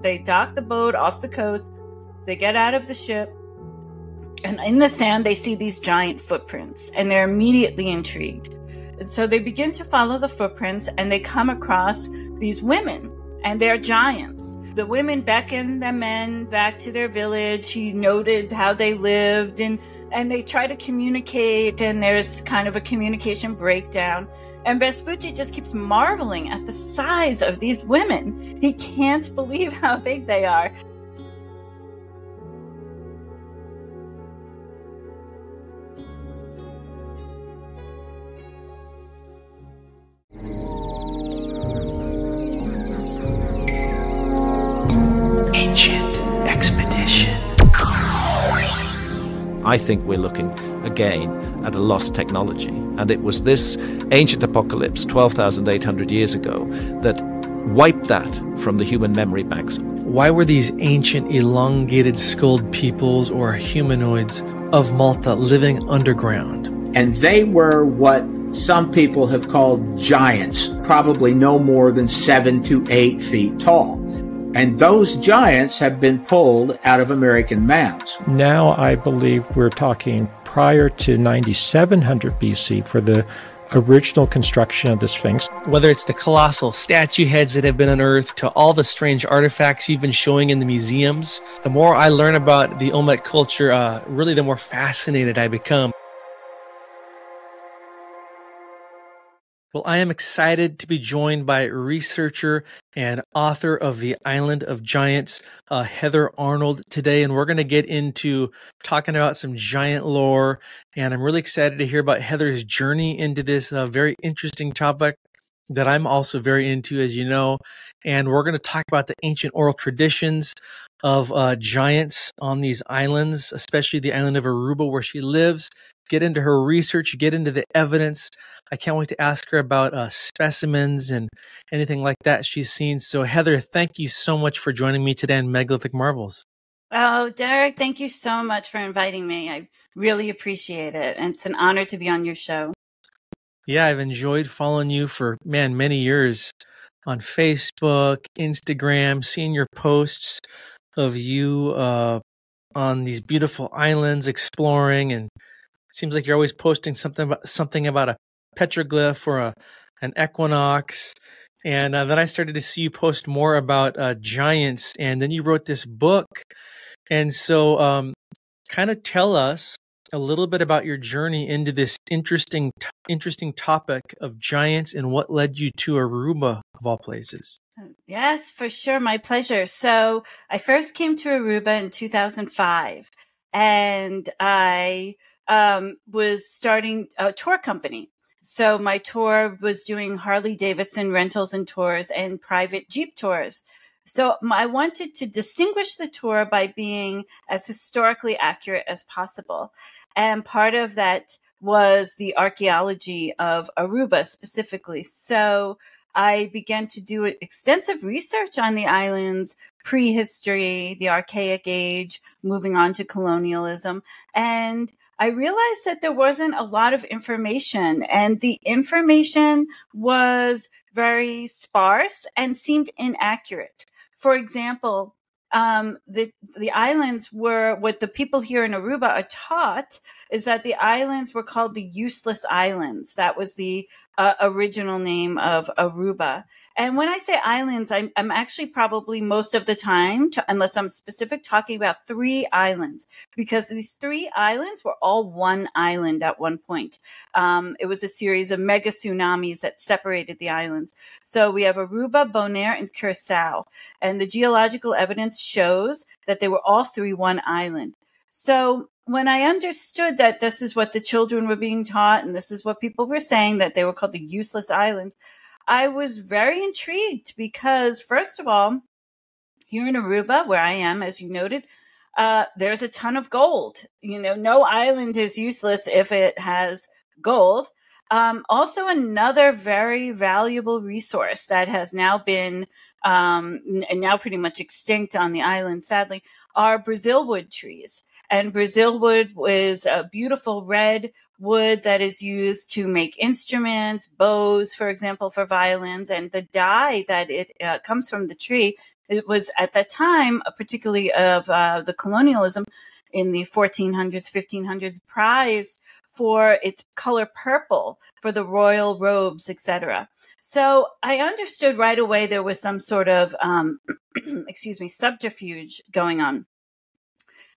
they dock the boat off the coast. They get out of the ship, and in the sand they see these giant footprints, and they're immediately intrigued. And so they begin to follow the footprints, and they come across these women, and they're giants. The women beckon the men back to their village. He noted how they lived, and and they try to communicate, and there's kind of a communication breakdown. And Vespucci just keeps marveling at the size of these women. He can't believe how big they are. Ancient Expedition. I think we're looking again at a lost technology. And it was this ancient apocalypse 12,800 years ago that wiped that from the human memory banks. Why were these ancient elongated skulled peoples or humanoids of Malta living underground? And they were what some people have called giants, probably no more than seven to eight feet tall. And those giants have been pulled out of American mounds. Now I believe we're talking prior to 9700 BC for the original construction of the Sphinx. Whether it's the colossal statue heads that have been unearthed to all the strange artifacts you've been showing in the museums, the more I learn about the Olmec culture, uh, really the more fascinated I become. Well, I am excited to be joined by researcher and author of The Island of Giants, uh, Heather Arnold, today. And we're going to get into talking about some giant lore. And I'm really excited to hear about Heather's journey into this uh, very interesting topic that I'm also very into, as you know. And we're going to talk about the ancient oral traditions of uh, giants on these islands, especially the island of Aruba where she lives, get into her research, get into the evidence. I can't wait to ask her about uh, specimens and anything like that she's seen. So, Heather, thank you so much for joining me today on Megalithic Marvels. Oh, Derek, thank you so much for inviting me. I really appreciate it. And it's an honor to be on your show. Yeah, I've enjoyed following you for, man, many years on Facebook, Instagram, seeing your posts of you uh, on these beautiful islands exploring and seems like you're always posting something about something about a petroglyph or a an equinox. And uh, then I started to see you post more about uh, giants, and then you wrote this book. And so, um, kind of tell us a little bit about your journey into this interesting, interesting topic of giants and what led you to Aruba of all places. Yes, for sure, my pleasure. So I first came to Aruba in 2005, and I um, was starting a tour company. So my tour was doing Harley Davidson rentals and tours and private Jeep tours. So I wanted to distinguish the tour by being as historically accurate as possible. And part of that was the archaeology of Aruba specifically. So I began to do extensive research on the island's prehistory, the archaic age, moving on to colonialism. And I realized that there wasn't a lot of information and the information was very sparse and seemed inaccurate. For example, um, the the islands were what the people here in Aruba are taught is that the islands were called the useless islands. That was the uh, original name of Aruba, and when I say islands, I'm, I'm actually probably most of the time, to, unless I'm specific, talking about three islands because these three islands were all one island at one point. Um, it was a series of mega tsunamis that separated the islands. So we have Aruba, Bonaire, and Curacao. And the geological evidence shows that they were all three one island. So when I understood that this is what the children were being taught and this is what people were saying, that they were called the useless islands, I was very intrigued because, first of all, here in Aruba, where I am, as you noted, uh, there's a ton of gold. You know, no island is useless if it has gold. Um, also, another very valuable resource that has now been um, n- now pretty much extinct on the island, sadly, are Brazil wood trees. And Brazil wood is a beautiful red wood that is used to make instruments, bows, for example, for violins. And the dye that it uh, comes from the tree It was at that time, uh, particularly of uh, the colonialism in the 1400s, 1500s, prized for its color purple for the royal robes, etc. So I understood right away there was some sort of, um, excuse me, subterfuge going on.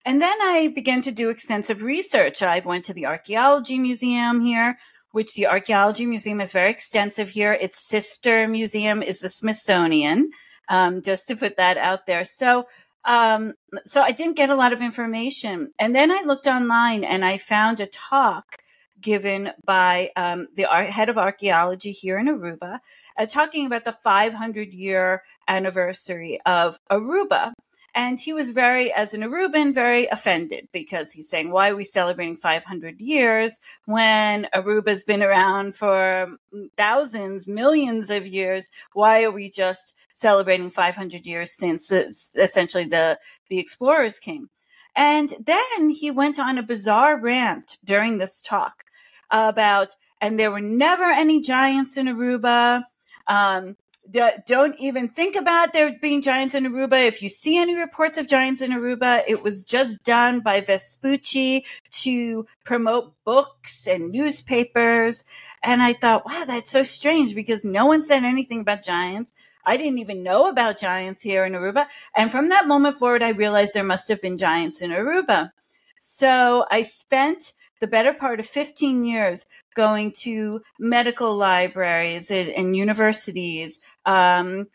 And then I began to do extensive research. I went to the archaeology museum here, which the archaeology museum is very extensive here. Its sister museum is the Smithsonian. Um, just to put that out there. So, um, so I didn't get a lot of information. And then I looked online and I found a talk given by um, the head of archaeology here in Aruba, uh, talking about the 500 year anniversary of Aruba. And he was very, as an Aruban, very offended because he's saying, why are we celebrating 500 years when Aruba's been around for thousands, millions of years? Why are we just celebrating 500 years since essentially the, the explorers came? And then he went on a bizarre rant during this talk about, and there were never any giants in Aruba. Um, don't even think about there being giants in Aruba. If you see any reports of giants in Aruba, it was just done by Vespucci to promote books and newspapers. And I thought, wow, that's so strange because no one said anything about giants. I didn't even know about giants here in Aruba. And from that moment forward, I realized there must have been giants in Aruba. So I spent the better part of 15 years going to medical libraries and, and universities, um,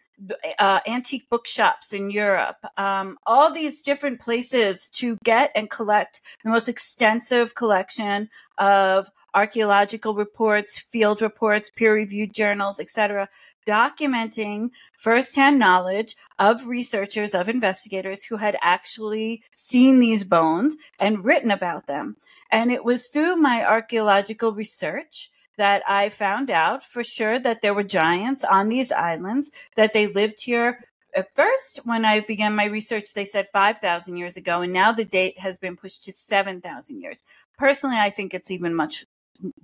uh, antique bookshops in Europe, um, all these different places to get and collect the most extensive collection of archaeological reports, field reports, peer-reviewed journals, etc., documenting firsthand knowledge of researchers, of investigators who had actually seen these bones and written about them. And it was through my archaeological research that I found out for sure that there were giants on these islands, that they lived here. At first, when I began my research, they said 5,000 years ago, and now the date has been pushed to 7,000 years. Personally, I think it's even much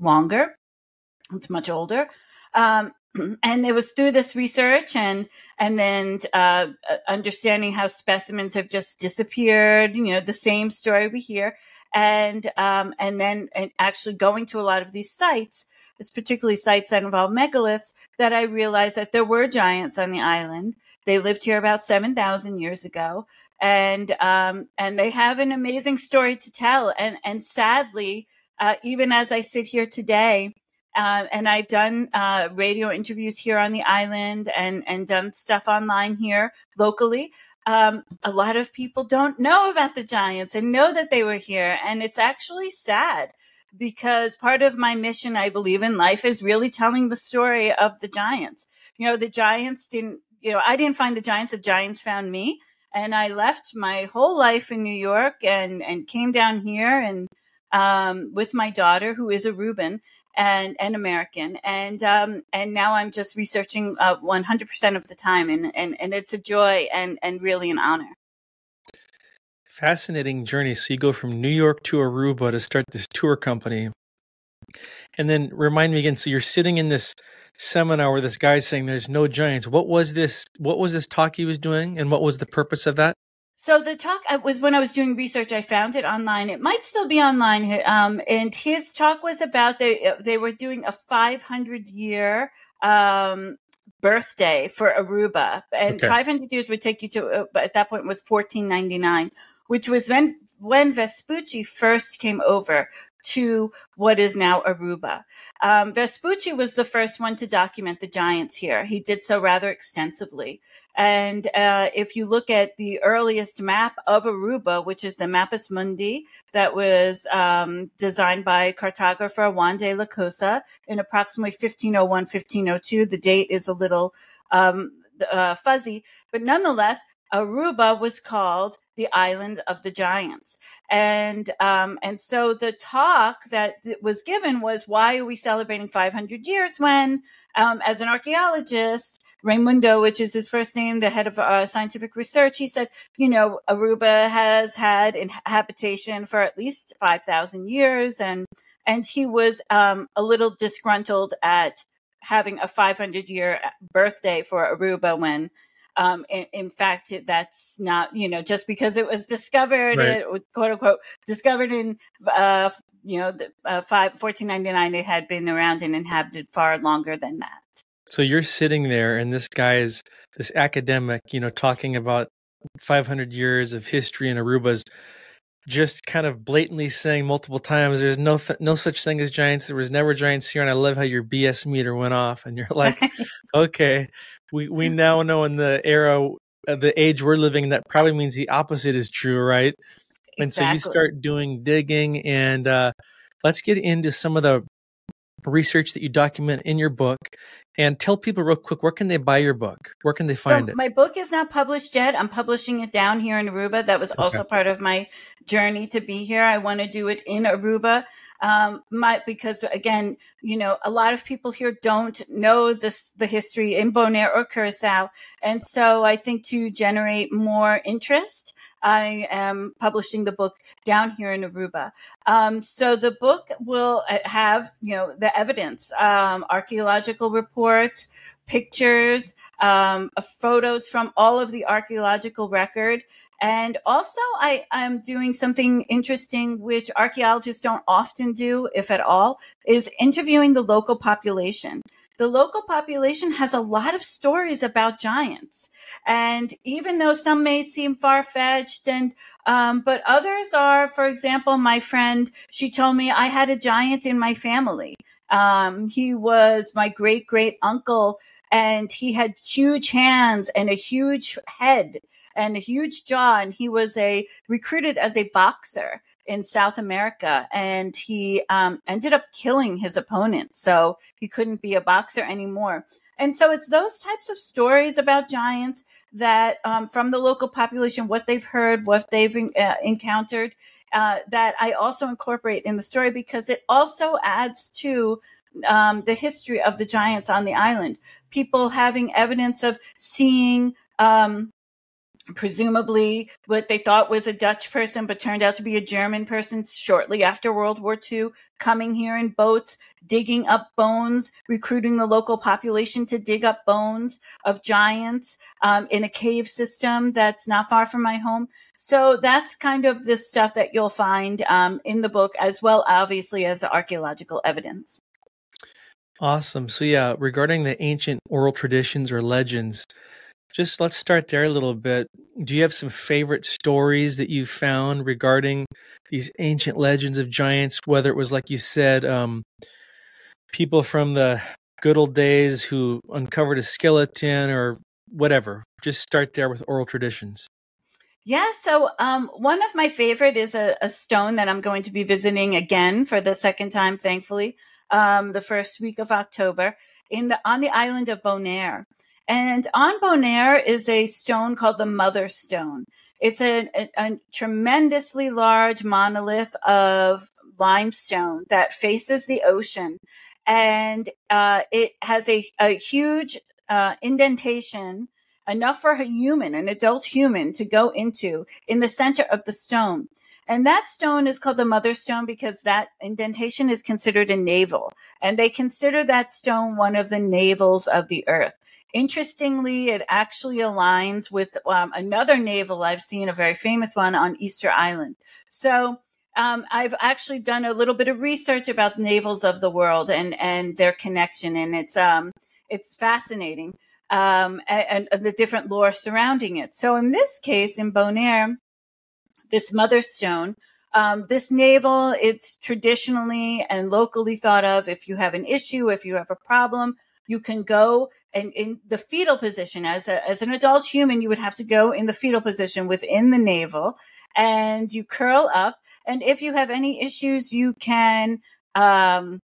longer. It's much older. Um, and it was through this research and and then uh, understanding how specimens have just disappeared. You know, the same story we hear, and um, and then and actually going to a lot of these sites, particularly sites that involve megaliths, that I realized that there were giants on the island. They lived here about seven thousand years ago, and um, and they have an amazing story to tell. And and sadly, uh, even as I sit here today, uh, and I've done uh, radio interviews here on the island and and done stuff online here locally. Um, a lot of people don't know about the giants and know that they were here, and it's actually sad because part of my mission, I believe in life, is really telling the story of the giants. You know, the giants didn't. You know, I didn't find the giants; the giants found me, and I left my whole life in New York and and came down here and um, with my daughter, who is Aruban, and and American, and um, and now I'm just researching uh, 100% of the time, and, and and it's a joy and and really an honor. Fascinating journey. So you go from New York to Aruba to start this tour company, and then remind me again. So you're sitting in this seminar where this guy's saying there's no giants. What was this? What was this talk he was doing, and what was the purpose of that? So the talk uh, was when I was doing research. I found it online. It might still be online. Um, and his talk was about they uh, they were doing a 500 year um, birthday for Aruba, and okay. 500 years would take you to uh, at that point was 1499, which was when when Vespucci first came over to what is now Aruba. Um, Vespucci was the first one to document the giants here. He did so rather extensively. And uh, if you look at the earliest map of Aruba, which is the Mappa Mundi that was um, designed by cartographer Juan de la Cosa in approximately 1501, 1502, the date is a little um, uh, fuzzy, but nonetheless, Aruba was called the island of the giants. And, um, and so the talk that was given was, why are we celebrating 500 years when, um, as an archaeologist, Raimundo, which is his first name, the head of uh, scientific research, he said, you know, Aruba has had habitation for at least 5,000 years. And, and he was, um, a little disgruntled at having a 500 year birthday for Aruba when, Um, in, in, fact, that's not, you know, just because it was discovered, right. it, quote unquote, discovered in, uh, you know, the, uh, five, 1499, it had been around and inhabited far longer than that. So you're sitting there, and this guy is this academic, you know, talking about 500 years of history in Aruba's just kind of blatantly saying multiple times there's no th- no such thing as giants there was never giants here and i love how your bs meter went off and you're like okay we we now know in the era uh, the age we're living that probably means the opposite is true right? And so you start doing digging and uh, let's get into some of the research that you document in your book and tell people real quick where can they buy your book? Where can they find so it? my book is not published yet. I'm publishing it down here in aruba. That was okay. also part of my journey to be here. I want to do it in aruba um, my, because again, you know, a lot of people here don't know this, the history in Bonaire or Curacao. And so I think to generate more interest, I am publishing the book down here in Aruba. Um, so the book will uh, have, you know, the evidence, um, archaeological reports, pictures, um, photos from all of the archaeological record. And also, I, am doing something interesting, which archaeologists don't often do, if at all, is interviewing the local population. The local population has a lot of stories about giants. And even though some may seem far fetched and, um, but others are, for example, my friend, she told me I had a giant in my family. Um, he was my great great uncle and he had huge hands and a huge head and a huge jaw. And he was a recruited as a boxer in South America, and he um, ended up killing his opponent. So he couldn't be a boxer anymore. And so it's those types of stories about giants that, um, from the local population, what they've heard, what they've uh, encountered, uh, that I also incorporate in the story because it also adds to um, the history of the giants on the island. People having evidence of seeing um, presumably what they thought was a Dutch person, but turned out to be a German person shortly after World War II, coming here in boats, digging up bones, recruiting the local population to dig up bones of giants um, in a cave system that's not far from my home. So that's kind of the stuff that you'll find um, in the book, as well, obviously, as archaeological evidence. Awesome. So, yeah, regarding the ancient oral traditions or legends, just let's start there a little bit. Do you have some favorite stories that you found regarding these ancient legends of giants? Whether it was, like you said, um, people from the good old days who uncovered a skeleton or whatever. Just start there with oral traditions. Yeah, so um, one of my favorite is a, a, stone that I'm going to be visiting again for the second time, thankfully, um, the first week of October in the on the island of Bonaire. And on Bonaire is a stone called the Mother Stone. It's a, a, a tremendously large monolith of limestone that faces the ocean. And uh, it has a, a huge uh, indentation, enough for a human, an adult human, to go into in the center of the stone. And that stone is called the mother stone because that indentation is considered a navel. And they consider that stone one of the navels of the earth. Interestingly, it actually aligns with um, another navel I've seen, a very famous one on Easter Island. So um, I've actually done a little bit of research about navels of the world and and their connection, and it's um it's fascinating um, and, and the different lore surrounding it. So in this case, in Bonaire, this mother stone. Um, this navel, it's traditionally and locally thought of if you have an issue, if you have a problem, you can go and in the fetal position as a, as an adult human, you would have to go in the fetal position within the navel and you curl up. And if you have any issues, you can, um,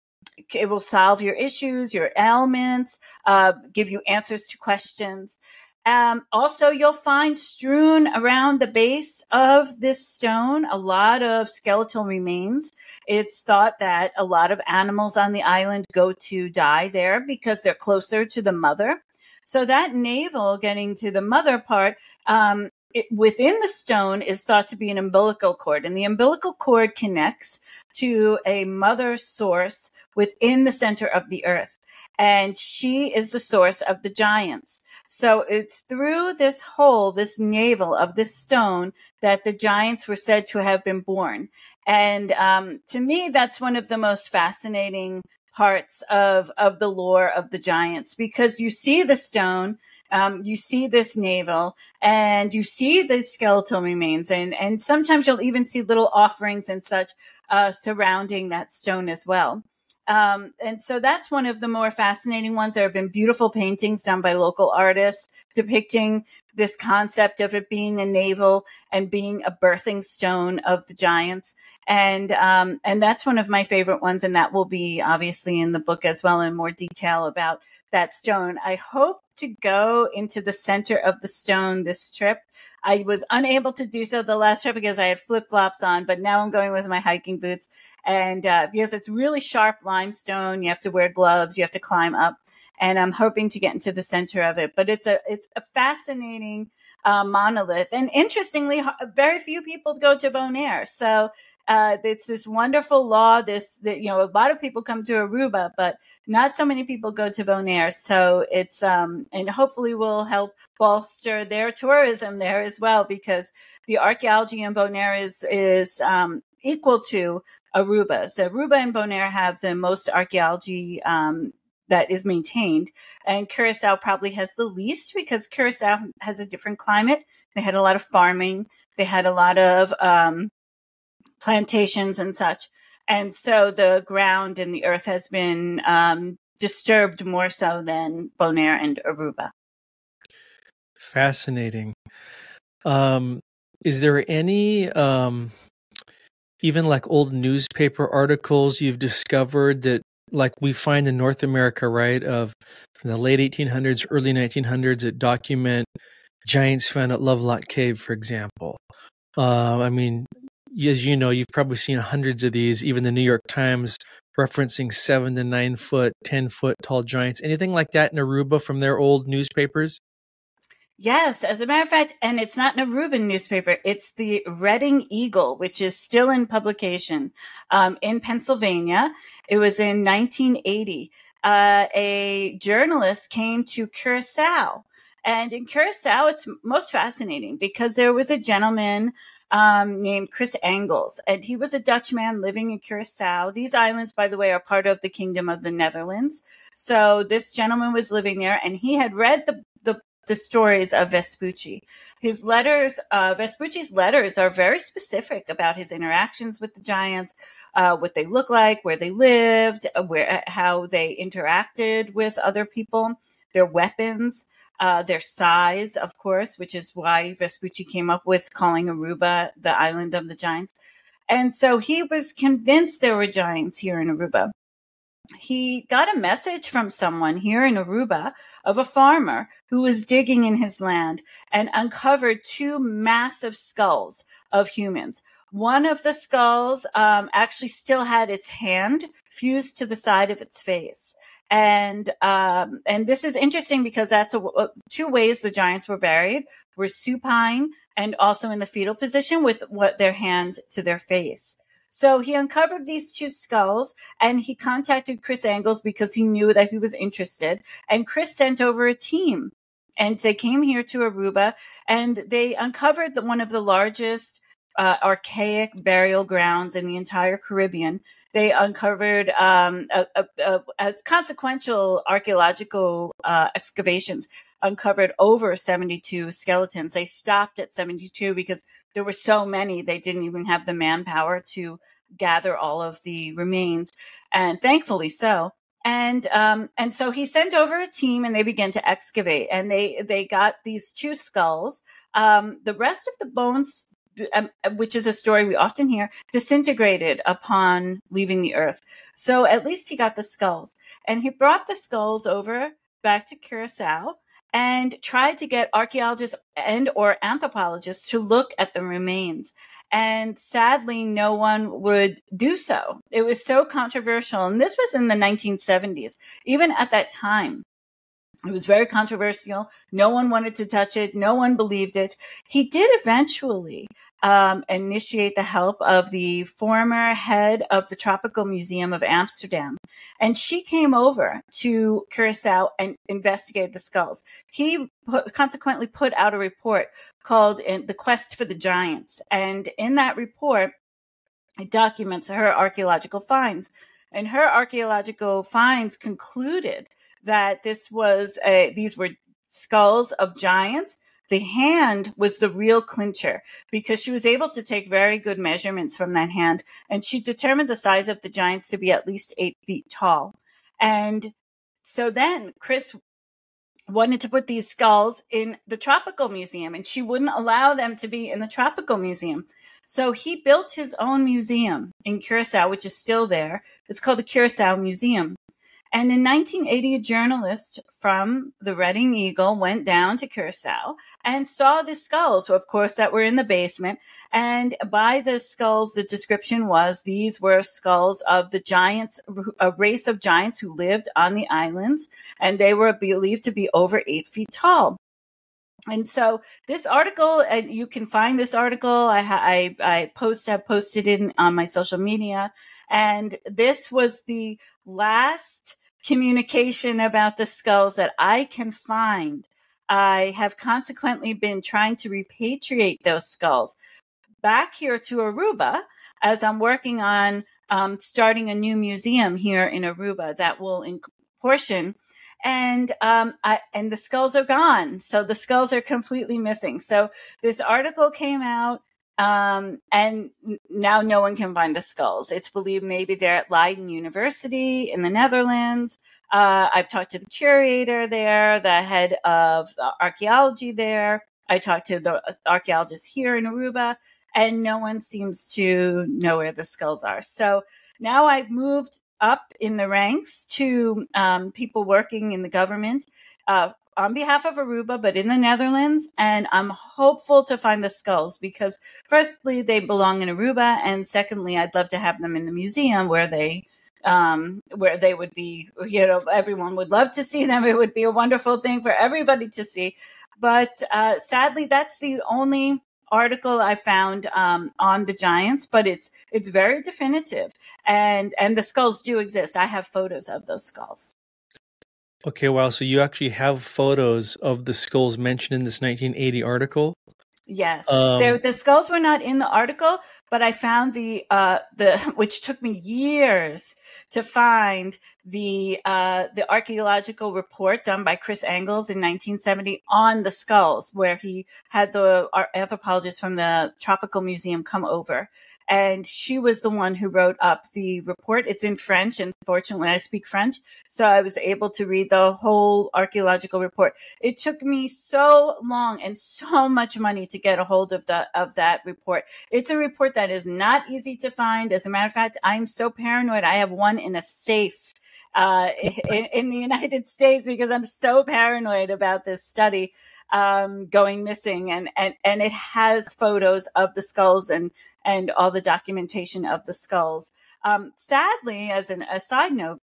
it will solve your issues, your ailments, uh, give you answers to questions. Um, also, you'll find strewn around the base of this stone a lot of skeletal remains. It's thought that a lot of animals on the island go to die there because they're closer to the mother. So that navel getting to the mother part, um, it, within the stone is thought to be an umbilical cord, and the umbilical cord connects to a mother source within the center of the earth. And she is the source of the giants. So it's through this hole, this navel of this stone, that the giants were said to have been born. And um, to me, that's one of the most fascinating parts of of the lore of the giants because you see the stone um, you see this navel and you see the skeletal remains and and sometimes you'll even see little offerings and such uh, surrounding that stone as well um, and so that's one of the more fascinating ones. There have been beautiful paintings done by local artists depicting this concept of it being a navel and being a birthing stone of the giants. And, um, and that's one of my favorite ones. And that will be obviously in the book as well in more detail about that stone. I hope to go into the center of the stone this trip. I was unable to do so the last trip because I had flip flops on, but now I'm going with my hiking boots. And uh, because it's really sharp limestone, you have to wear gloves, you have to climb up. And I'm hoping to get into the center of it. But it's a it's a fascinating uh, monolith, and interestingly, very few people go to Bonaire. So uh, it's this wonderful law. This that you know, a lot of people come to Aruba, but not so many people go to Bonaire. So it's um, and hopefully will help bolster their tourism there as well, because the archaeology in Bonaire is is um, equal to Aruba. So Aruba and Bonaire have the most archaeology um, that is maintained. And Curacao probably has the least because Curacao has a different climate. They had a lot of farming. They had a lot of um, plantations and such. And so the ground and the earth has been um, disturbed more so than Bonaire and Aruba. Fascinating. Um, is there any, um, even like old newspaper articles you've discovered that, like we find in North America, right, of the late 1800s, early 1900s, that document giants found at Lovelock Cave, for example? Uh, I mean, as you know, you've probably seen hundreds of these, even the New York Times referencing seven to nine foot, 10 foot tall giants. Anything like that in Aruba from their old newspapers? Yes, as a matter of fact, and it's not an Aruban newspaper, it's the Reading Eagle, which is still in publication um, in Pennsylvania. It was in 1980. Uh, a journalist came to Curacao. And in Curacao, it's most fascinating because there was a gentleman um, named Chris Engels, and he was a Dutchman living in Curacao. These islands, by the way, are part of the Kingdom of the Netherlands. So this gentleman was living there, and he had read the the, stories of Vespucci. His letters, uh, Vespucci's letters, are very specific about his interactions with the giants, uh, what they look like, where they lived, uh, where how they interacted with other people, their weapons uh, their size, of course, which is why Vespucci came up with calling Aruba the island of the giants. And so he was convinced there were giants here in Aruba. He got a message from someone here in Aruba of a farmer who was digging in his land and uncovered two massive skulls of humans. One of the skulls um, actually still had its hand fused to the side of its face and um, and this is interesting because that's a, uh, two ways the giants were buried were supine and also in the fetal position with what their hand to their face. So he uncovered these two skulls and he contacted Chris Engels because he knew that he was interested. And Chris sent over a team and they came here to Aruba and they uncovered the, one of the largest uh, archaic burial grounds in the entire Caribbean. They uncovered um, a, a, a, as consequential archaeological uh, excavations uncovered over 72 skeletons. They stopped at 72 because there were so many they didn't even have the manpower to gather all of the remains, and thankfully so. And um, and so he sent over a team, and they began to excavate, and they they got these two skulls. Um, the rest of the bones um, which is a story we often hear, disintegrated upon leaving the earth. So at least he got the skulls. And he brought the skulls over back to Curacao and tried to get archaeologists and or anthropologists to look at the remains. And sadly, no one would do so. It was so controversial. And this was in the 1970s. Even at that time, It was very controversial. No one wanted to touch it. No one believed it. He did eventually um, initiate the help of the former head of the Tropical Museum of Amsterdam. And she came over to Curacao and investigated the skulls. He put, consequently put out a report called The Quest for the Giants. And in that report, it documents her archaeological finds. And her archaeological finds concluded that this was a, these were skulls of giants. The hand was the real clincher because she was able to take very good measurements from that hand and she determined the size of the giants to be at least eight feet tall. And so then Chris wanted to put these skulls in the tropical museum and she wouldn't allow them to be in the tropical museum. So he built his own museum in Curacao, which is still there. It's called the Curacao Museum. And in 1980, a journalist from the Reading Eagle went down to Curacao and saw the skulls, so of course, that were in the basement. And by the skulls, the description was these were skulls of the giants, a race of giants who lived on the islands, and they were believed to be over eight feet tall. And so this article, and you can find this article. I, I, I post, I posted it on my social media. And this was the last communication about the skulls that I can find. I have consequently been trying to repatriate those skulls back here to Aruba as I'm working on um, starting a new museum here in Aruba that will in- portion and um, I, and the skulls are gone. So the skulls are completely missing. So this article came out um, and now no one can find the skulls. It's believed maybe they're at Leiden University in the Netherlands. Uh, I've talked to the curator there, the head of archaeology there. I talked to the archaeologist here in Aruba, and no one seems to know where the skulls are. So now I've moved up in the ranks to um, people working in the government. Uh, on behalf of Aruba, but in the Netherlands. And I'm hopeful to find the skulls because, firstly, they belong in Aruba, and secondly, I'd love to have them in the museum where they. Um, where they would be, you know, everyone would love to see them. It would be a wonderful thing for everybody to see. But uh, sadly, that's the only article I found um, on the giants, but it's it's very definitive, and and the skulls do exist. I have photos of those skulls. Okay, wow. So you actually have photos of the skulls mentioned in this 1980 article? Yes, um, the skulls were not in the article, but I found the uh, the which took me years to find the uh, the archaeological report done by Chris Engels in 1970 on the skulls, where he had the anthropologist from the Tropical Museum come over and she was the one who wrote up the report. It's in French, and fortunately, I speak French, so I was able to read the whole archaeological report. It took me so long and so much money to get a hold of the of that report. It's a report that is not easy to find. As a matter of fact, I'm so paranoid. I have one in a safe uh, in, in, the United States because I'm so paranoid about this study um, going missing, and and and it has photos of the skulls and and all the documentation of the skulls. Um, sadly, as an, a side note,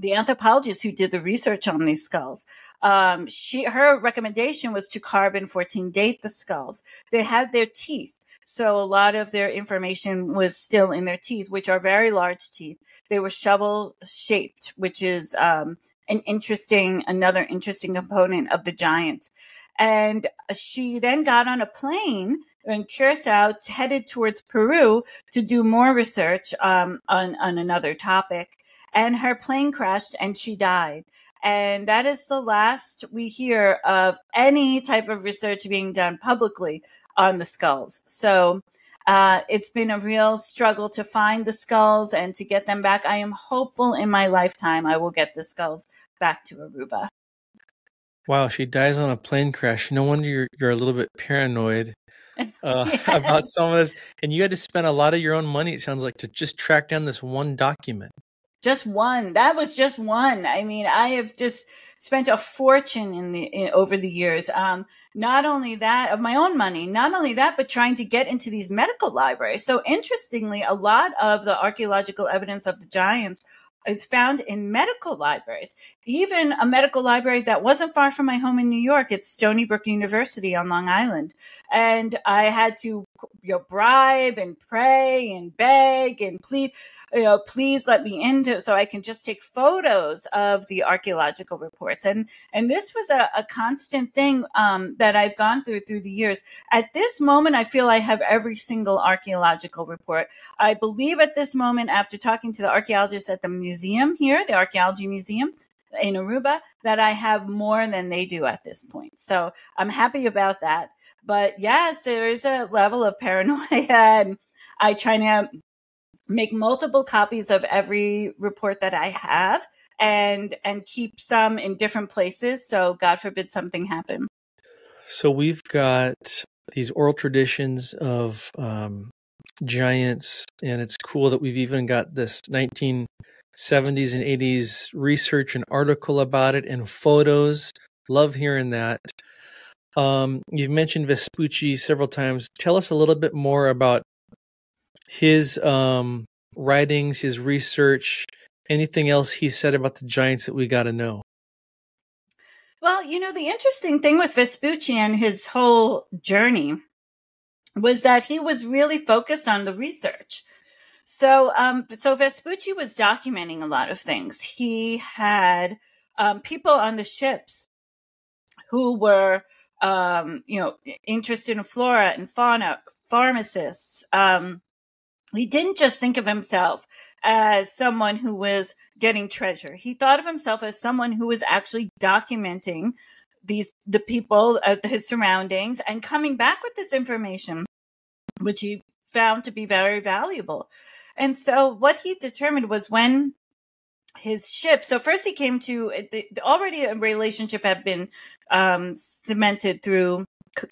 the anthropologist who did the research on these skulls, um, she her recommendation was to carbon 14 date the skulls. They had their teeth. So a lot of their information was still in their teeth, which are very large teeth. They were shovel shaped, which is um, an interesting, another interesting component of the Giants. And she then got on a plane in Curacao, headed towards Peru to do more research um, on, on another topic. And her plane crashed and she died. And that is the last we hear of any type of research being done publicly on the skulls. So uh, it's been a real struggle to find the skulls and to get them back. I am hopeful in my lifetime I will get the skulls back to Aruba. Wow, she dies on a plane crash. No wonder you're you're a little bit paranoid uh, yes. about some of this, and you had to spend a lot of your own money. It sounds like to just track down this one document. Just one. That was just one. I mean, I have just spent a fortune in the in, over the years. Um, not only that of my own money, not only that, but trying to get into these medical libraries. So interestingly, a lot of the archaeological evidence of the giants is found in medical libraries, even a medical library that wasn't far from my home in New York. It's Stony Brook University on Long Island. And I had to you know, bribe and pray and beg and plead you know, please let me into so I can just take photos of the archaeological reports. And and this was a, a constant thing um, that I've gone through through the years. At this moment, I feel I have every single archaeological report. I believe at this moment, after talking to the archaeologists at the museum here, the Archaeology Museum, in Aruba that I have more than they do at this point. So I'm happy about that. But yes, there is a level of paranoia and I try to make multiple copies of every report that I have and and keep some in different places so god forbid something happen. So we've got these oral traditions of um, giants and it's cool that we've even got this 1970s and 80s research and article about it and photos. Love hearing that um, you've mentioned vespucci several times tell us a little bit more about his um, writings, his research, anything else he said about the Giants that we got to know? Well, you know, the interesting thing with Vespucci and his whole journey was that he was really focused on the research. So, um, so Vespucci was documenting a lot of things. He had um, people on the ships who were, um, you know, interested in flora and fauna, pharmacists, um, he didn't just think of himself as someone who was getting treasure. He thought of himself as someone who was actually documenting these the people uh, his surroundings and coming back with this information which he found to be very valuable. And so what he determined was when his ship. So first he came to the, already a relationship had been um, cemented through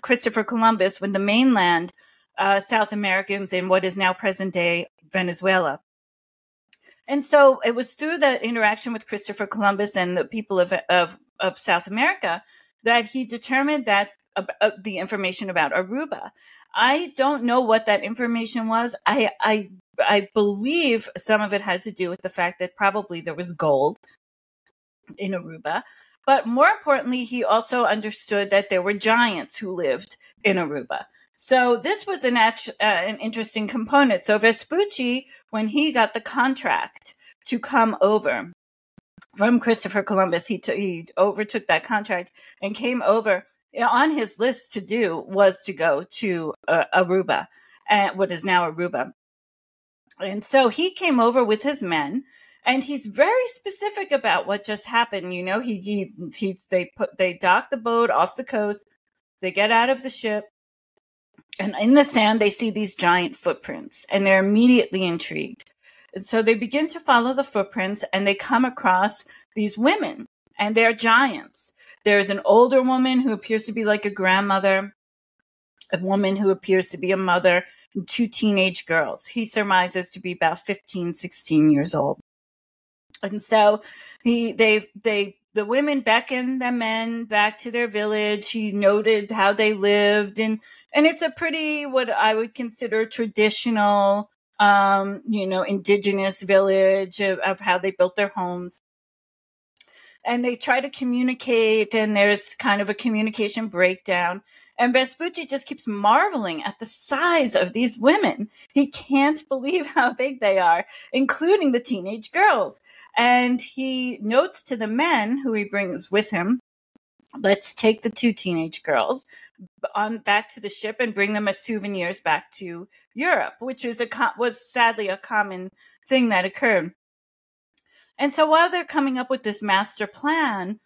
Christopher Columbus when the mainland uh, South Americans in what is now present day Venezuela. And so it was through that interaction with Christopher Columbus and the people of, of, of South America that he determined that uh, the information about Aruba. I don't know what that information was. I, I, I believe some of it had to do with the fact that probably there was gold in Aruba. But more importantly, he also understood that there were giants who lived in Aruba. So this was an uh, an interesting component. So Vespucci, when he got the contract to come over from Christopher Columbus, he t- he overtook that contract and came over. On his list to do was to go to uh, Aruba, uh, what is now Aruba. And so he came over with his men and he's very specific about what just happened. You know, he, he, he, they put, they dock the boat off the coast. They get out of the ship and in the sand, they see these giant footprints and they're immediately intrigued. And so they begin to follow the footprints and they come across these women and they're giants. There's an older woman who appears to be like a grandmother, a woman who appears to be a mother, and two teenage girls. He surmises to be about 15, 16 years old. And so he, they, they the women beckoned the men back to their village. He noted how they lived and, and it's a pretty, what I would consider traditional, um, you know, indigenous village of, of how they built their homes. And they try to communicate and there's kind of a communication breakdown. And Vespucci just keeps marveling at the size of these women. He can't believe how big they are, including the teenage girls. And he notes to the men who he brings with him, let's take the two teenage girls on back to the ship and bring them as souvenirs back to Europe, which is a was sadly a common thing that occurred. And so while they're coming up with this master plan,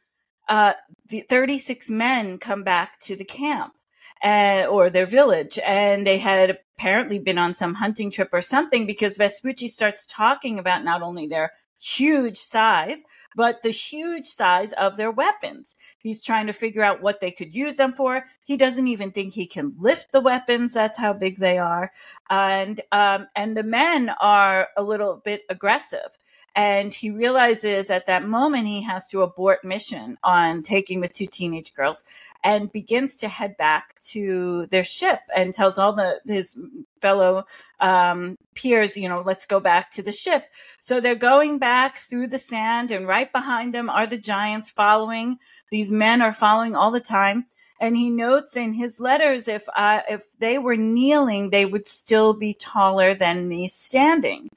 uh, the 36 men come back to the camp uh, or their village, and they had apparently been on some hunting trip or something because Vespucci starts talking about not only their huge size, but the huge size of their weapons. He's trying to figure out what they could use them for. He doesn't even think he can lift the weapons. That's how big they are. And, um, and the men are a little bit aggressive. And he realizes at that moment he has to abort mission on taking the two teenage girls and begins to head back to their ship and tells all the his fellow um, peers, you know, let's go back to the ship. So they're going back through the sand, and right behind them are the giants following. These men are following all the time. And he notes in his letters, if if they were kneeling, they would still be taller than me standing.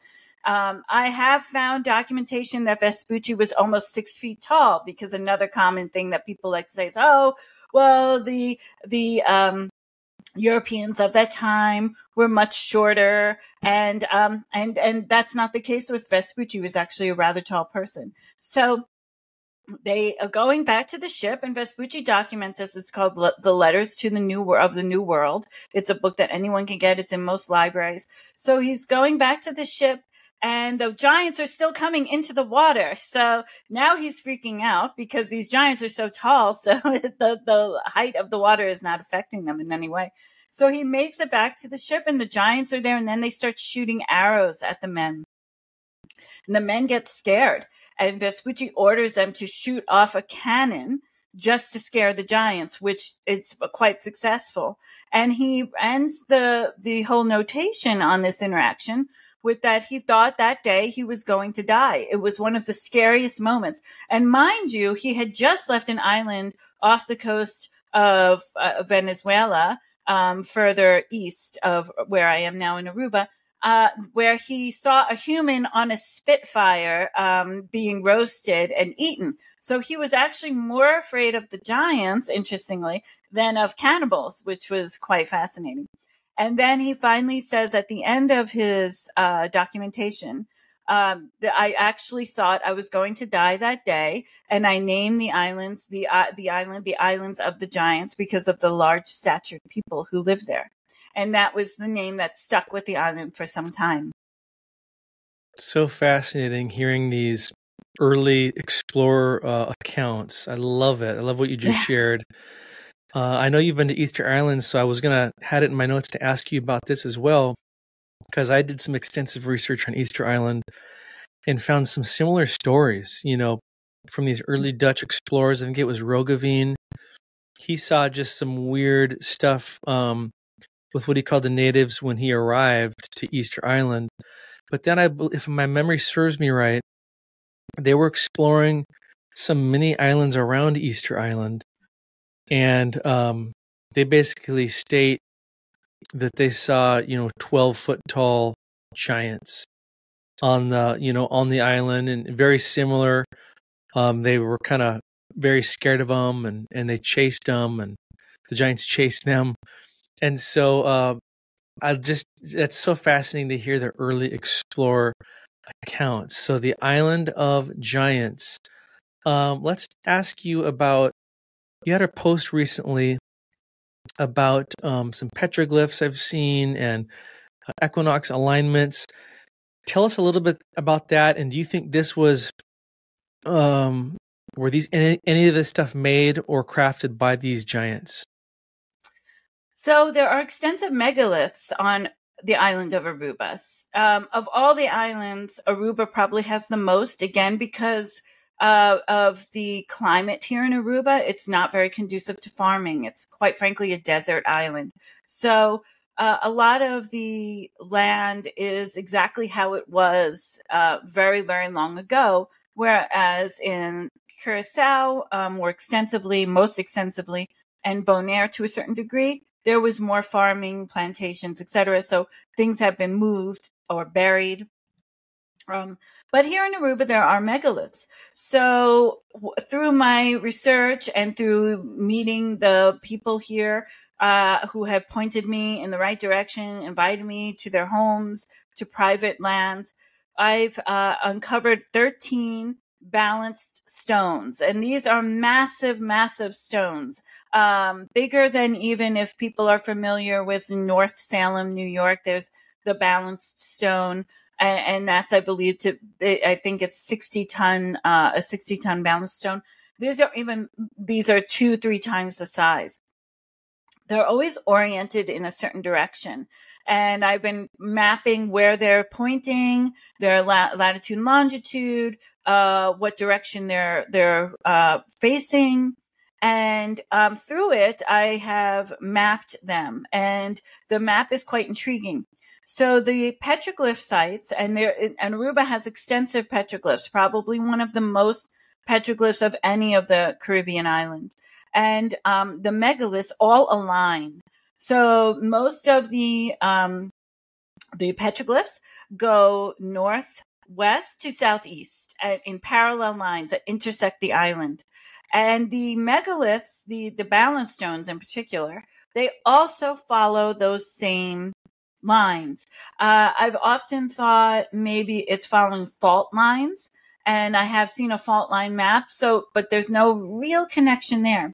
Um, I have found documentation that Vespucci was almost six feet tall because another common thing that people like to say is, "Oh, well, the the um, Europeans of that time were much shorter, and um, and and that's not the case with Vespucci. He was actually a rather tall person. So they are going back to the ship, and Vespucci documents this. It's called Le- "The Letters to the New of the New World." It's a book that anyone can get. It's in most libraries. So he's going back to the ship, and the giants are still coming into the water. So now he's freaking out because these giants are so tall. So the, the height of the water is not affecting them in any way. So he makes it back to the ship and the giants are there and then they start shooting arrows at the men. And the men get scared and Vespucci orders them to shoot off a cannon just to scare the giants, which it's quite successful. And he ends the, the whole notation on this interaction with that he thought that day he was going to die. It was one of the scariest moments. And mind you, he had just left an island off the coast of uh, Venezuela, um, further east of where I am now in Aruba. Uh, where he saw a human on a Spitfire um, being roasted and eaten. So he was actually more afraid of the giants, interestingly, than of cannibals, which was quite fascinating. And then he finally says at the end of his uh, documentation um, that I actually thought I was going to die that day, and I named the islands the uh, the island the islands of the giants because of the large statured people who live there, and that was the name that stuck with the island for some time. So fascinating hearing these early explorer uh, accounts. I love it. I love what you just yeah. shared. Uh, I know you've been to Easter Island, so I was gonna had it in my notes to ask you about this as well, because I did some extensive research on Easter Island and found some similar stories. You know, from these early Dutch explorers. I think it was Roggeveen. He saw just some weird stuff um, with what he called the natives when he arrived to Easter Island. But then, I, if my memory serves me right, they were exploring some mini islands around Easter Island and um, they basically state that they saw you know 12 foot tall giants on the you know on the island and very similar. Um, they were kind of very scared of them and and they chased them and the giants chased them. And so uh, i just that's so fascinating to hear the early explorer accounts. So the island of giants. Um, let's ask you about you had a post recently about um, some petroglyphs I've seen and uh, equinox alignments. Tell us a little bit about that. And do you think this was, um, were these any, any of this stuff made or crafted by these giants? So there are extensive megaliths on the island of Aruba. Um, of all the islands, Aruba probably has the most, again, because uh, of the climate here in Aruba, it's not very conducive to farming. It's quite frankly a desert island. So uh, a lot of the land is exactly how it was uh, very, very long ago. Whereas in Curacao, um, more extensively, most extensively, and Bonaire to a certain degree, there was more farming, plantations, etc. So things have been moved or buried um, but here in Aruba, there are megaliths. So w- through my research and through meeting the people here uh, who have pointed me in the right direction, invited me to their homes, to private lands, I've uh, uncovered 13 balanced stones. And these are massive, massive stones, um, bigger than even if people are familiar with North Salem, New York. There's the balanced stone and, and that's I believe to I think it's sixty ton uh, a sixty ton balance stone. These are even these are two three times the size. They're always oriented in a certain direction, and I've been mapping where they're pointing, their la- latitude and longitude, uh, what direction they're they're uh, facing, And um, through it, I have mapped them, and the map is quite intriguing. So the petroglyph sites, and there, and Aruba has extensive petroglyphs, probably one of the most petroglyphs of any of the Caribbean islands. And um, the megaliths all align. So most of the um, the petroglyphs go northwest to southeast uh, in parallel lines that intersect the island. And the megaliths, the, the balance stones in particular, they also follow those same lines. Uh, I've often thought maybe it's following fault lines, and I have seen a fault line map. So, but there's no real connection there.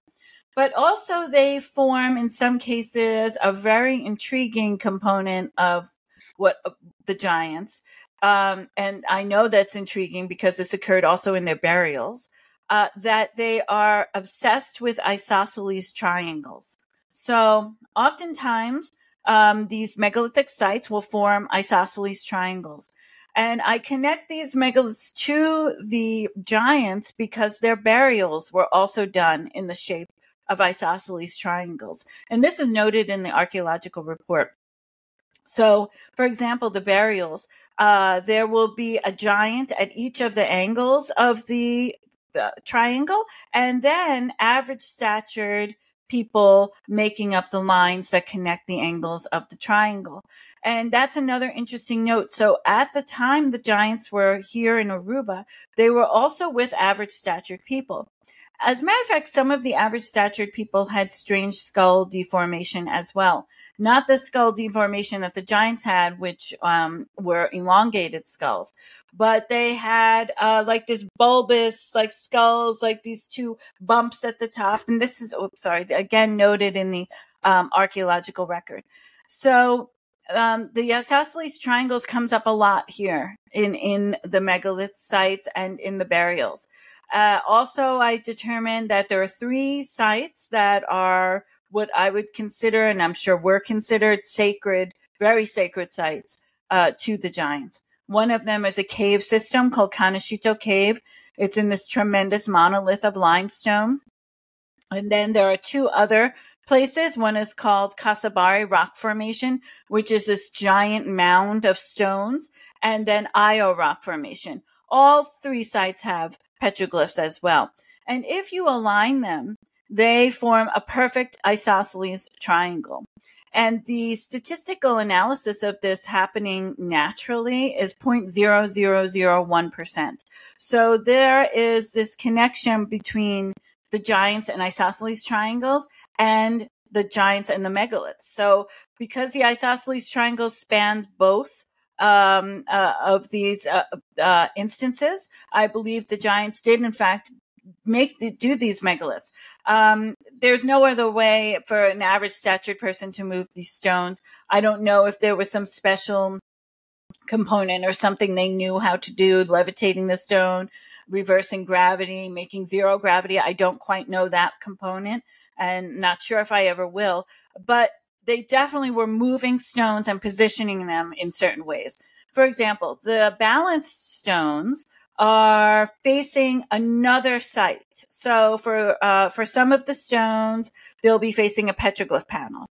But also, they form in some cases a very intriguing component of what uh, the giants. Um, and I know that's intriguing because this occurred also in their burials. Uh, that they are obsessed with isosceles triangles. So, oftentimes, um, these megalithic sites will form isosceles triangles. And I connect these megaliths to the giants because their burials were also done in the shape of isosceles triangles. And this is noted in the archaeological report. So, for example, the burials, uh, there will be a giant at each of the angles of the uh, triangle, and then average statured people making up the lines that connect the angles of the triangle. And that's another interesting note. So at the time the giants were here in Aruba, they were also with average statured people. As a matter of fact, some of the average statured people had strange skull deformation as well. Not the skull deformation that the giants had, which um, were elongated skulls, but they had uh, like this bulbous, like skulls, like these two bumps at the top. And this is, oh, sorry, again noted in the um, archaeological record. So um, the isosceles triangles comes up a lot here in in the megalith sites and in the burials. Uh, also, I determined that there are three sites that are what I would consider, and I'm sure were considered sacred, very sacred sites uh, to the giants. One of them is a cave system called Canashito Cave. It's in this tremendous monolith of limestone. And then there are two other places. One is called Casibari Rock Formation, which is this giant mound of stones, and then Ayo Rock Formation. All three sites have petroglyphs as well. And if you align them, they form a perfect isosceles triangle. And the statistical analysis of this happening naturally is 0.0001%. So there is this connection between the giants and isosceles triangles and the giants and the megaliths. So because the isosceles triangles span both um, uh, of these uh, uh, instances. I believe the Giants did, in fact, make the, do these megaliths. Um, there's no other way for an average statured person to move these stones. I don't know if there was some special component or something they knew how to do, levitating the stone, reversing gravity, making zero gravity. I don't quite know that component and not sure if I ever will. But they definitely were moving stones and positioning them in certain ways. For example, the balanced stones are facing another site. So for uh, for some of the stones, they'll be facing a petroglyph panel.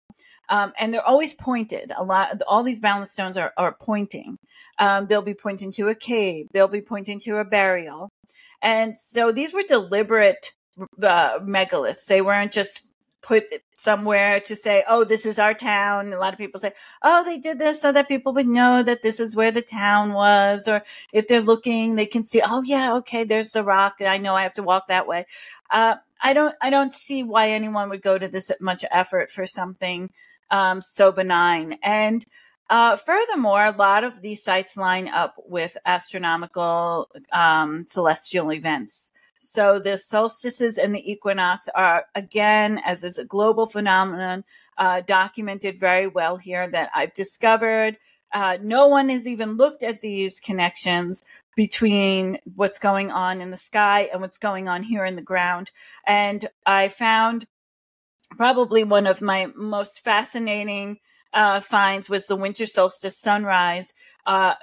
Um, and they're always pointed. A lot, all these balanced stones are, are pointing. Um, they'll be pointing to a cave. They'll be pointing to a burial. And so these were deliberate uh, megaliths. They weren't just put somewhere to say, oh, this is our town. A lot of people say, oh, they did this so that people would know that this is where the town was. Or if they're looking, they can see, oh, yeah, okay, there's the rock. I know I have to walk that way. Uh, I don't, I don't see why anyone would go to this much effort for something um, so benign. And uh, furthermore, a lot of these sites line up with astronomical um, celestial events. So the solstices and the equinox are, again, as is a global phenomenon, uh, documented very well here that I've discovered. Uh, no one has even looked at these connections between what's going on in the sky and what's going on here in the ground. And I found probably one of my most fascinating uh, finds was the winter solstice sunrise uh,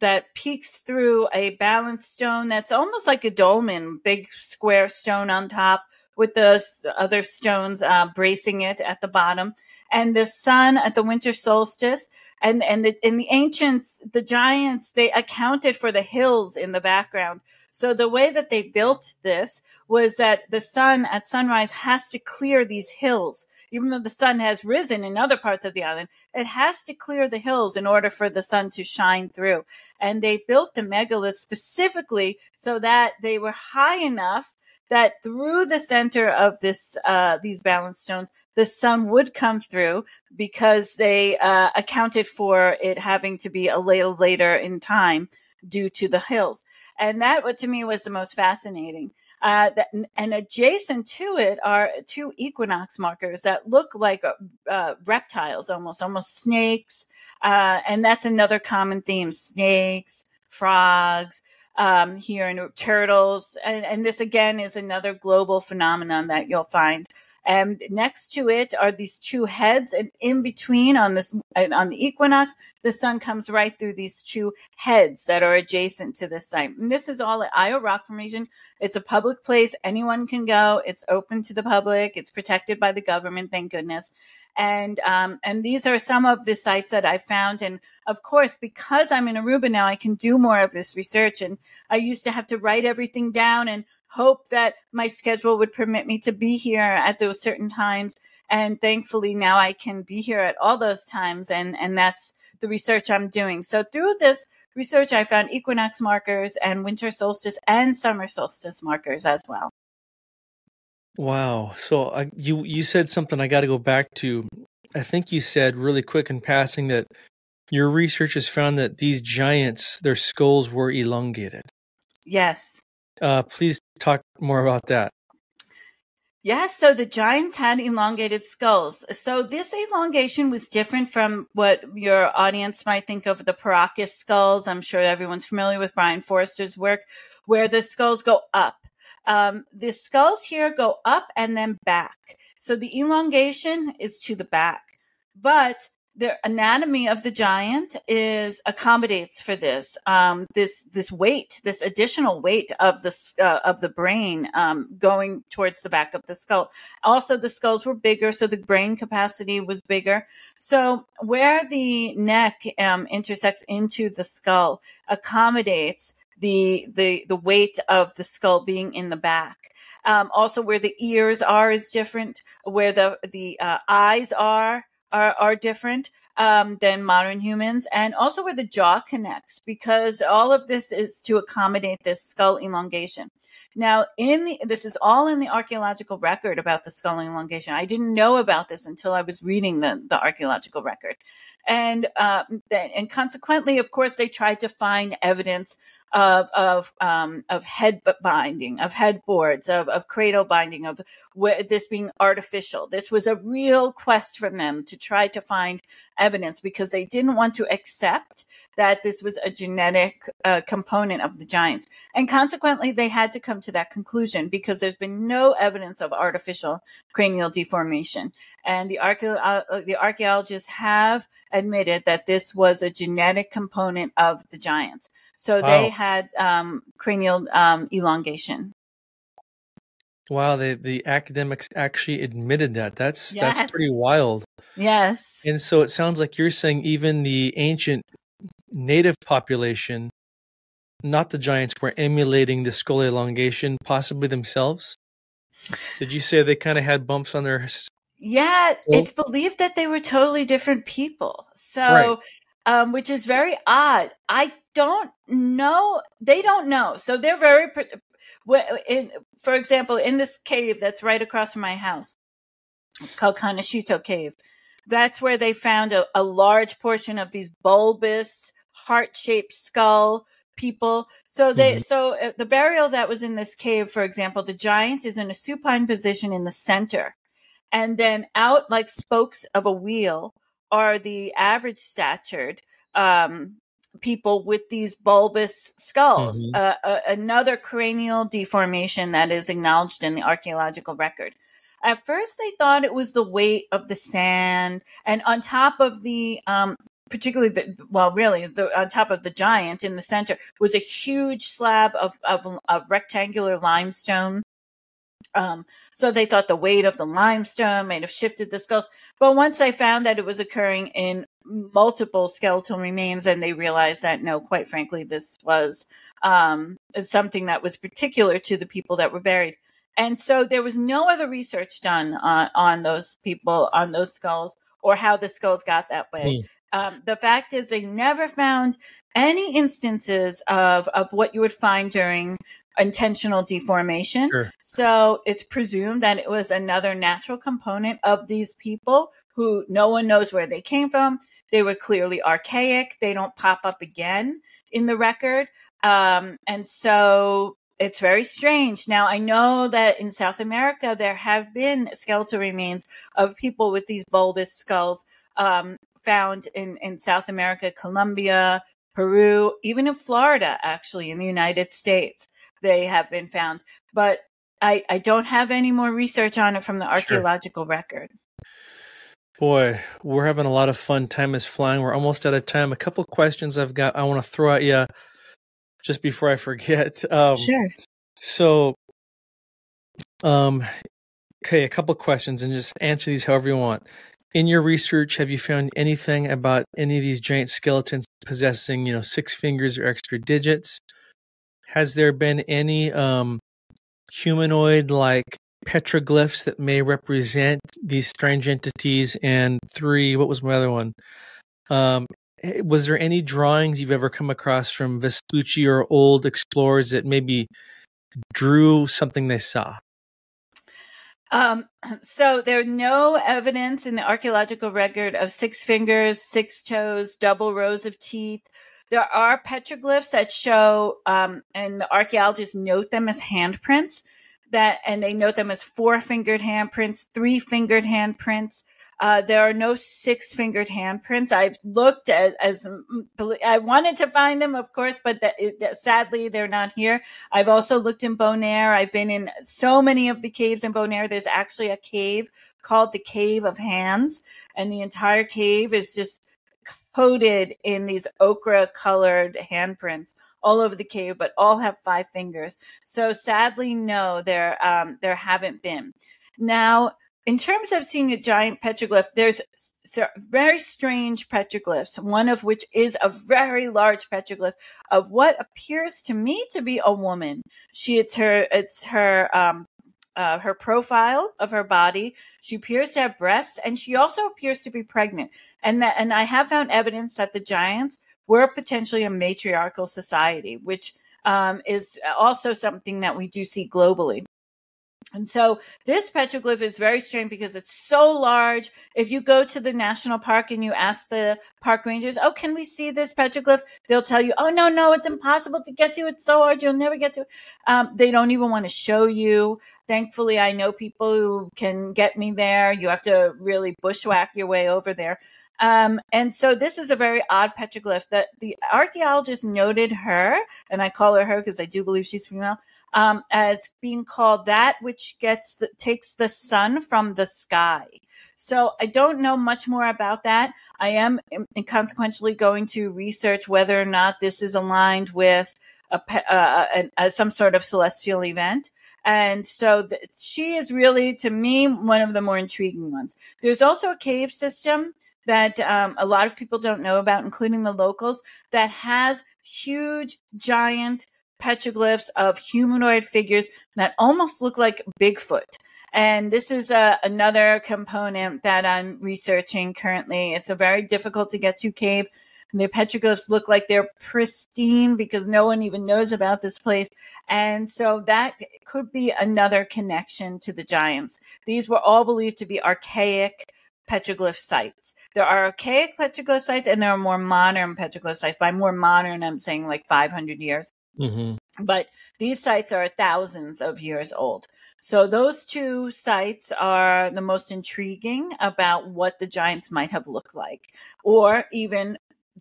that peeks through a balanced stone that's almost like a dolmen, big square stone on top with the other stones uh, bracing it at the bottom, and the sun at the winter solstice. And and the in the ancients, the giants they accounted for the hills in the background. So the way that they built this was that the sun at sunrise has to clear these hills, even though the sun has risen in other parts of the island. It has to clear the hills in order for the sun to shine through. And they built the megaliths specifically so that they were high enough that through the center of this uh, these balance stones, the sun would come through because they uh, accounted for it having to be a little later in time due to the hills. And that, to me was the most fascinating. Uh, that, and adjacent to it are two equinox markers that look like uh, uh, reptiles, almost, almost snakes. Uh, and that's another common theme: snakes, frogs. Um, here in turtles, and, and this again is another global phenomenon that you'll find. And next to it are these two heads, and in between on this on the equinox, the sun comes right through these two heads that are adjacent to this site. And this is all at Ayo Rock Formation. It's a public place; anyone can go. It's open to the public. It's protected by the government, thank goodness. And um, and these are some of the sites that I found. And of course, because I'm in Aruba now, I can do more of this research. And I used to have to write everything down and hope that my schedule would permit me to be here at those certain times. And thankfully now I can be here at all those times. And, and that's the research I'm doing. So through this research, I found equinox markers and winter solstice and summer solstice markers as well. Wow. So uh, you you said something I got to go back to. I think you said really quick in passing that your research has found that these giants, their skulls were elongated. Yes. Uh, please talk more about that. Yes, so the giants had elongated skulls. So this elongation was different from what your audience might think of the Paracas skulls. I'm sure everyone's familiar with Brian Foerster's work, where the skulls go up. Um, the skulls here go up and then back. So the elongation is to the back, but the anatomy of the giant is accommodates for this um, this this weight this additional weight of the uh, of the brain um, going towards the back of the skull. Also the skulls were bigger so the brain capacity was bigger. So where the neck um, intersects into the skull accommodates the the the weight of the skull being in the back. Um, also where the ears are is different where the the uh, eyes are are, are different um, than modern humans, and also where the jaw connects, because all of this is to accommodate this skull elongation. Now, in the this is all in the archaeological record about the skull elongation. I didn't know about this until I was reading the the archaeological record, and uh, and consequently, of course, they tried to find evidence of of um, of head binding, of headboards, of of cradle binding, of this being artificial. This was a real quest for them to try to find evidence because they didn't want to accept that this was a genetic uh, component of the giants, and consequently, they had to come to that conclusion because there's been no evidence of artificial cranial deformation, and the archeo- uh, the archaeologists have admitted that this was a genetic component of the giants. So Wow. they had um, cranial um, elongation. Wow, the the academics actually admitted that. That's Yes. that's pretty wild. Yes. And so it sounds like you're saying even the ancient native population, not the giants, were emulating the skull elongation, possibly themselves. Did you say they kind of had bumps on their? Yeah, it's believed that they were totally different people. So, Right. um, which is very odd. I don't know. They don't know. So they're very, in, for example, in this cave that's right across from my house, it's called Canashito Cave. That's where they found a, a large portion of these bulbous, heart-shaped skull people. So they, Mhm. so uh, the burial that was in this cave, for example, the giant is in a supine position in the center and then out like spokes of a wheel are the average statured um, people with these bulbous skulls. Mhm. Uh, uh, another cranial deformation that is acknowledged in the archaeological record. At first, they thought it was the weight of the sand, and on top of the, um, particularly the, well, really, the, on top of the giant in the center was a huge slab of, of, of rectangular limestone Um, so they thought the weight of the limestone might have shifted the skulls. But once I found that it was occurring in multiple skeletal remains, and they realized that no, quite frankly, this was um, something that was particular to the people that were buried. And so there was no other research done on, on those people, on those skulls, or how the skulls got that way. Mm. Um, the fact is, they never found any instances of, of what you would find during intentional deformation. Sure. So it's presumed that it was another natural component of these people who no one knows where they came from. They were clearly archaic. They don't pop up again in the record. Um, and so it's very strange. Now, I know that in South America, there have been skeletal remains of people with these bulbous skulls um, found in, in South America, Colombia, Peru, even in Florida, actually, in the United States, they have been found. But I, I don't have any more research on it from the archaeological sure. record. Boy, we're having a lot of fun. Time is flying. We're almost out of time. A couple questions I've got I want to throw at you just before I forget. Um, sure. So, um, okay, a couple questions, and just answer these however you want. In your research, have you found anything about any of these giant skeletons possessing, you know, six fingers or extra digits? Has there been any um, humanoid-like petroglyphs that may represent these strange entities? And three, what was my other one? Um, was there any drawings you've ever come across from Vespucci or old explorers that maybe drew something they saw? Um, so there's no evidence in the archaeological record of six fingers, six toes, double rows of teeth. There are petroglyphs that show, um, and the archaeologists note them as handprints that, and they note them as four fingered handprints, three fingered handprints. Uh, there are no six fingered handprints. I've looked at, as I wanted to find them, of course, but sadly they're not here. I've also looked in Bonaire. I've been in so many of the caves in Bonaire. There's actually a cave called the Cave of Hands, and the entire cave is just coated in these ochre colored handprints all over the cave, but all have five fingers. So sadly, no, there um, there haven't been. Now, in terms of seeing a giant petroglyph, there's very strange petroglyphs, one of which is a very large petroglyph of what appears to me to be a woman. She, it's her, it's her, um, uh, her profile of her body. She appears to have breasts and she also appears to be pregnant. And that, and I have found evidence that the giants were potentially a matriarchal society, which um, is also something that we do see globally. And so this petroglyph is very strange because it's so large. If you go to the national park and you ask the park rangers, Oh, can we see this petroglyph? They'll tell you, Oh, no, no, it's impossible to get to. It's so hard. You'll never get to. Um, they don't even want to show you. Thankfully, I know people who can get me there. You have to really bushwhack your way over there. Um, and so this is a very odd petroglyph that the archaeologist noted her, and I call her her because I do believe she's female, um, as being called that which gets the, takes the sun from the sky. So I don't know much more about that. I am consequentially going to research whether or not this is aligned with a, uh, a, a some sort of celestial event. And so the, she is really, to me, one of the more intriguing ones. There's also a cave system that um, a lot of people don't know about, including the locals, that has huge, giant petroglyphs of humanoid figures that almost look like Bigfoot. And this is uh, another component that I'm researching currently. It's a very difficult to get to cave. The petroglyphs look like they're pristine because no one even knows about this place. And so that could be another connection to the giants. These were all believed to be archaic petroglyph sites. There are archaic petroglyph sites and there are more modern petroglyph sites. By more modern, I'm saying like 500 years. Mm-hmm. But these sites are thousands of years old. So those two sites are the most intriguing about what the giants might have looked like, or even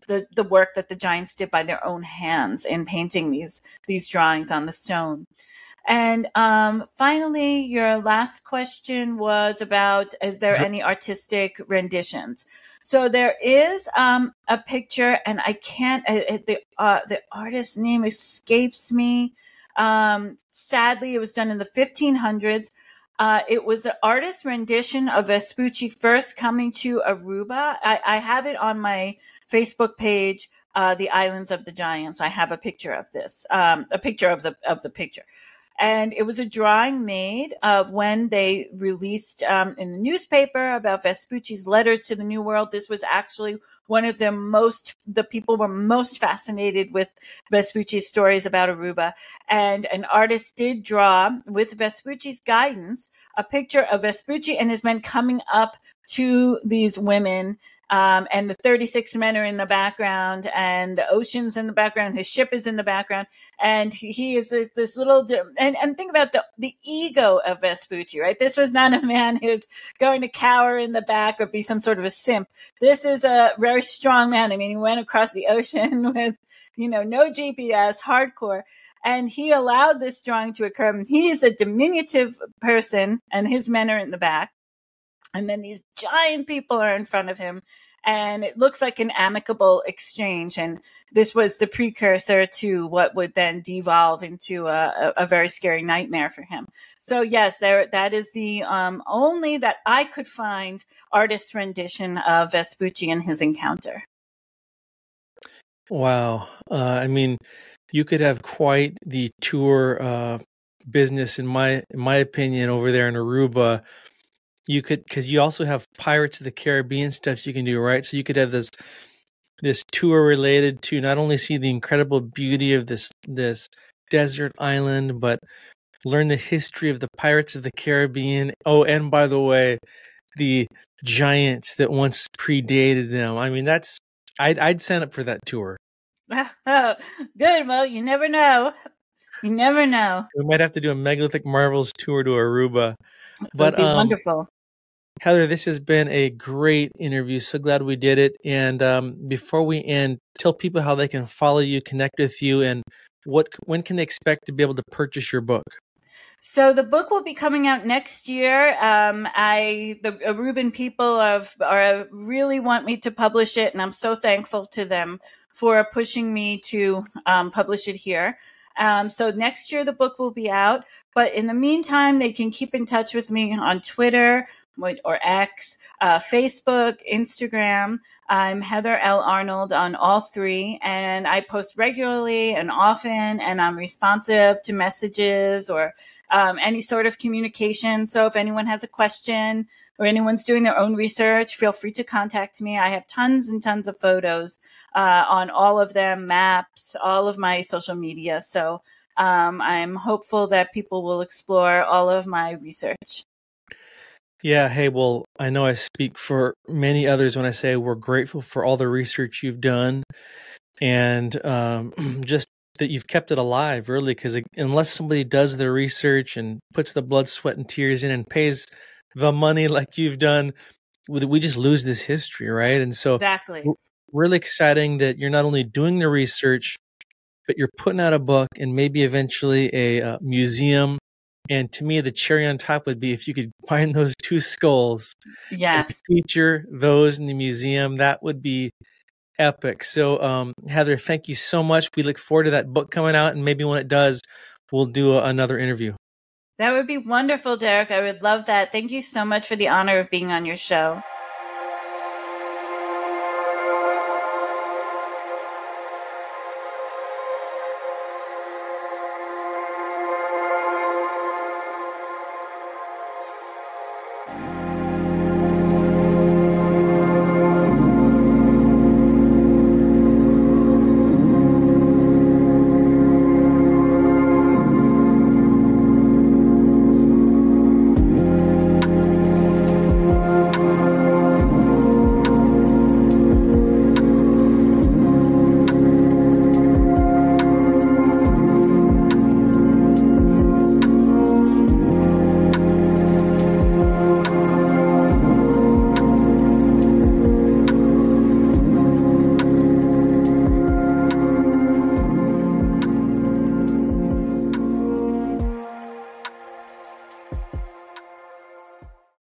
the, the work that the giants did by their own hands in painting these these drawings on the stone. And um, finally, your last question was about is there any artistic renditions? So there is um, a picture, and I can't, uh, the, uh, the artist's name escapes me. Um, sadly, it was done in the 1500s. Uh, it was an artist rendition of Vespucci first coming to Aruba. I, I have it on my Facebook page, uh, the Islands of the Giants. I have a picture of this, um, a picture of the of the picture and it was a drawing made of when they released um, in the newspaper about Vespucci's letters to the New World. This was actually one of the most the people were most fascinated with Vespucci's stories about Aruba, and an artist did draw with Vespucci's guidance a picture of Vespucci and his men coming up to these women um, and the 36 men are in the background and the ocean's in the background. His ship is in the background. And he, is this, this little, and, and think about the, the ego of Vespucci, right? This was not a man who's going to cower in the back or be some sort of a simp. This is a very strong man. I mean, he went across the ocean with, you know, no GPS, hardcore and he allowed this drawing to occur. He is a diminutive person, and his men are in the back. And then these giant people are in front of him. And it looks like an amicable exchange. And this was the precursor to what would then devolve into a, a, very scary nightmare for him. So yes, there, that is the um, only that I could find artist rendition of Vespucci and his encounter. Wow. Uh, I mean, you could have quite the tour uh, business, in my in my opinion, over there in Aruba you could because you also have Pirates of the Caribbean stuff you can do, right? So you could have this this tour related to not only see the incredible beauty of this this desert island, but learn the history of the Pirates of the Caribbean. Oh, and by the way, the giants that once predated them. I mean, that's I'd I'd sign up for that tour. Good. Well, you never know. You never know. We might have to do a megalithic marvels tour to Aruba. But um, wonderful. Heather, this has been a great interview. So glad we did it. And um, before we end, tell people how they can follow you, connect with you, and what when can they expect to be able to purchase your book? So the book will be coming out next year. Um, I the Aruban people of are really want me to publish it, and I'm so thankful to them for pushing me to um, publish it here. Um, so next year the book will be out, but in the meantime, they can keep in touch with me on Twitter or X, uh, Facebook, Instagram. I'm Heather L. Arnold on all three, and I post regularly and often, and I'm responsive to messages or um, any sort of communication. So if anyone has a question or anyone's doing their own research, feel free to contact me. I have tons and tons of photos uh, on all of them, maps, all of my social media. So um, I'm hopeful that people will explore all of my research. Yeah, hey, well, I know I speak for many others when I say we're grateful for all the research you've done and um, just that you've kept it alive, really, because unless somebody does the research and puts the blood, sweat, and tears in and pays the money like you've done, we just lose this history, right? And so, exactly, really exciting that you're not only doing the research, but you're putting out a book and maybe eventually a uh, museum and to me, the cherry on top would be if you could find those two skulls, yes, feature those in the museum. That would be epic. So, um, Heather, thank you so much. We look forward to that book coming out, and maybe when it does, we'll do a, another interview. That would be wonderful, Derek. I would love that. Thank you so much for the honor of being on your show.